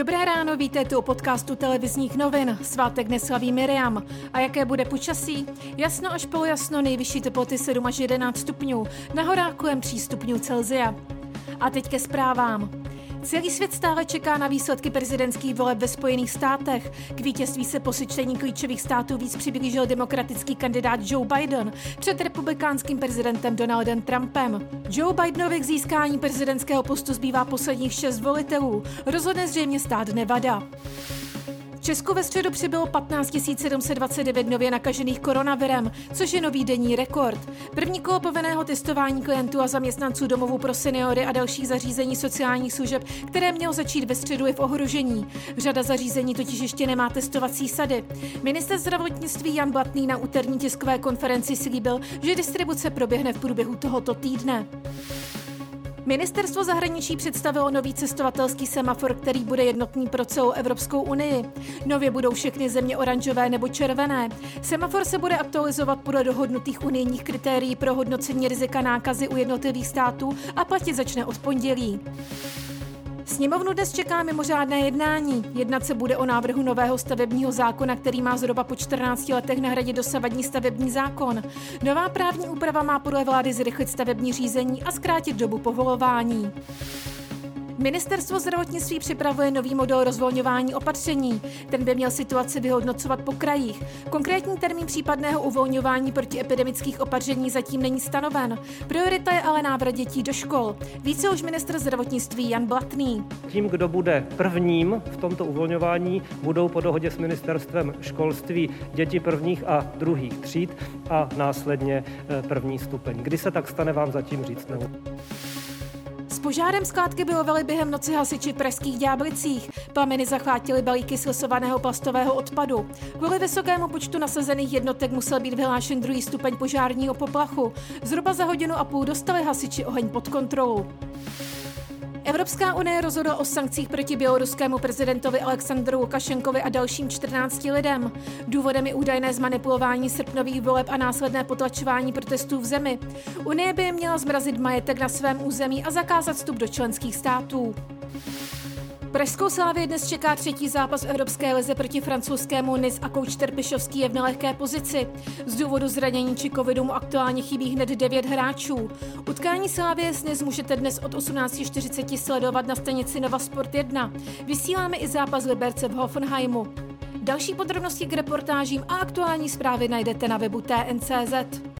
Dobré ráno, vítejte u podcastu televizních novin. Svátek neslaví Miriam. A jaké bude počasí? Jasno až polojasno, nejvyšší teploty 7 až 11 stupňů, na horách kolem 3 stupňů Celzia. A teď ke zprávám. Celý svět stále čeká na výsledky prezidentských voleb ve Spojených státech. K vítězství se po sečtení klíčových států víc přiblížil demokratický kandidát Joe Biden před republikánským prezidentem Donaldem Trumpem. Joe Bidenovi k získání prezidentského postu zbývá posledních šest volitelů. Rozhodne zřejmě stát Nevada. V Česku ve středu přibylo 15 729 nově nakažených koronavirem, což je nový denní rekord. První kolo povinného testování klientů a zaměstnanců domovů pro seniory a dalších zařízení sociálních služeb, které mělo začít ve středu, je v ohrožení. Řada zařízení totiž ještě nemá testovací sady. Minister zdravotnictví Jan Blatný na úterní tiskové konferenci slíbil, že distribuce proběhne v průběhu tohoto týdne. Ministerstvo zahraničí představilo nový cestovatelský semafor, který bude jednotný pro celou Evropskou unii. Nově budou všechny země oranžové nebo červené. Semafor se bude aktualizovat podle dohodnutých unijních kritérií pro hodnocení rizika nákazy u jednotlivých států a platit začne od pondělí. Sněmovnu dnes čeká mimořádné jednání. Jednat se bude o návrhu nového stavebního zákona, který má zhruba po 14 letech nahradit dosavadní stavební zákon. Nová právní úprava má podle vlády zrychlit stavební řízení a zkrátit dobu povolování. Ministerstvo zdravotnictví připravuje nový model rozvolňování opatření. Ten by měl situaci vyhodnocovat po krajích. Konkrétní termín případného uvolňování protiepidemických opatření zatím není stanoven. Priorita je ale návrat dětí do škol. Více už ministr zdravotnictví Jan Blatný. Tím, kdo bude prvním v tomto uvolňování, budou po dohodě s ministerstvem školství děti prvních a druhých tříd a následně eh, první stupeň. Kdy se tak stane, vám zatím říct nemůžu. Požárem skládky bojovali během noci hasiči v pražských Ďáblicích. Plameny zachvátily balíky slesovaného plastového odpadu. Kvůli vysokému počtu nasazených jednotek musel být vyhlášen druhý stupeň požárního poplachu. Zhruba za hodinu a půl dostali hasiči oheň pod kontrolu. Evropská unie rozhodla o sankcích proti běloruskému prezidentovi Aleksandru Lukašenkovi a dalším 14 lidem. Důvodem je údajné zmanipulování srpnových voleb a následné potlačování protestů v zemi. Unie by měla zmrazit majetek na svém území a zakázat vstup do členských států. Pražskou Slávě dnes čeká třetí zápas Evropské lize proti francouzskému Nis a kouč Terpišovský je v nelehké pozici. Z důvodu zranění či covidu mu aktuálně chybí hned devět hráčů. Utkání Slávě s Nis můžete dnes od 18.40 sledovat na stanici Nova Sport 1. Vysíláme i zápas Liberce v Hoffenheimu. Další podrobnosti k reportážím a aktuální zprávy najdete na webu TNCZ.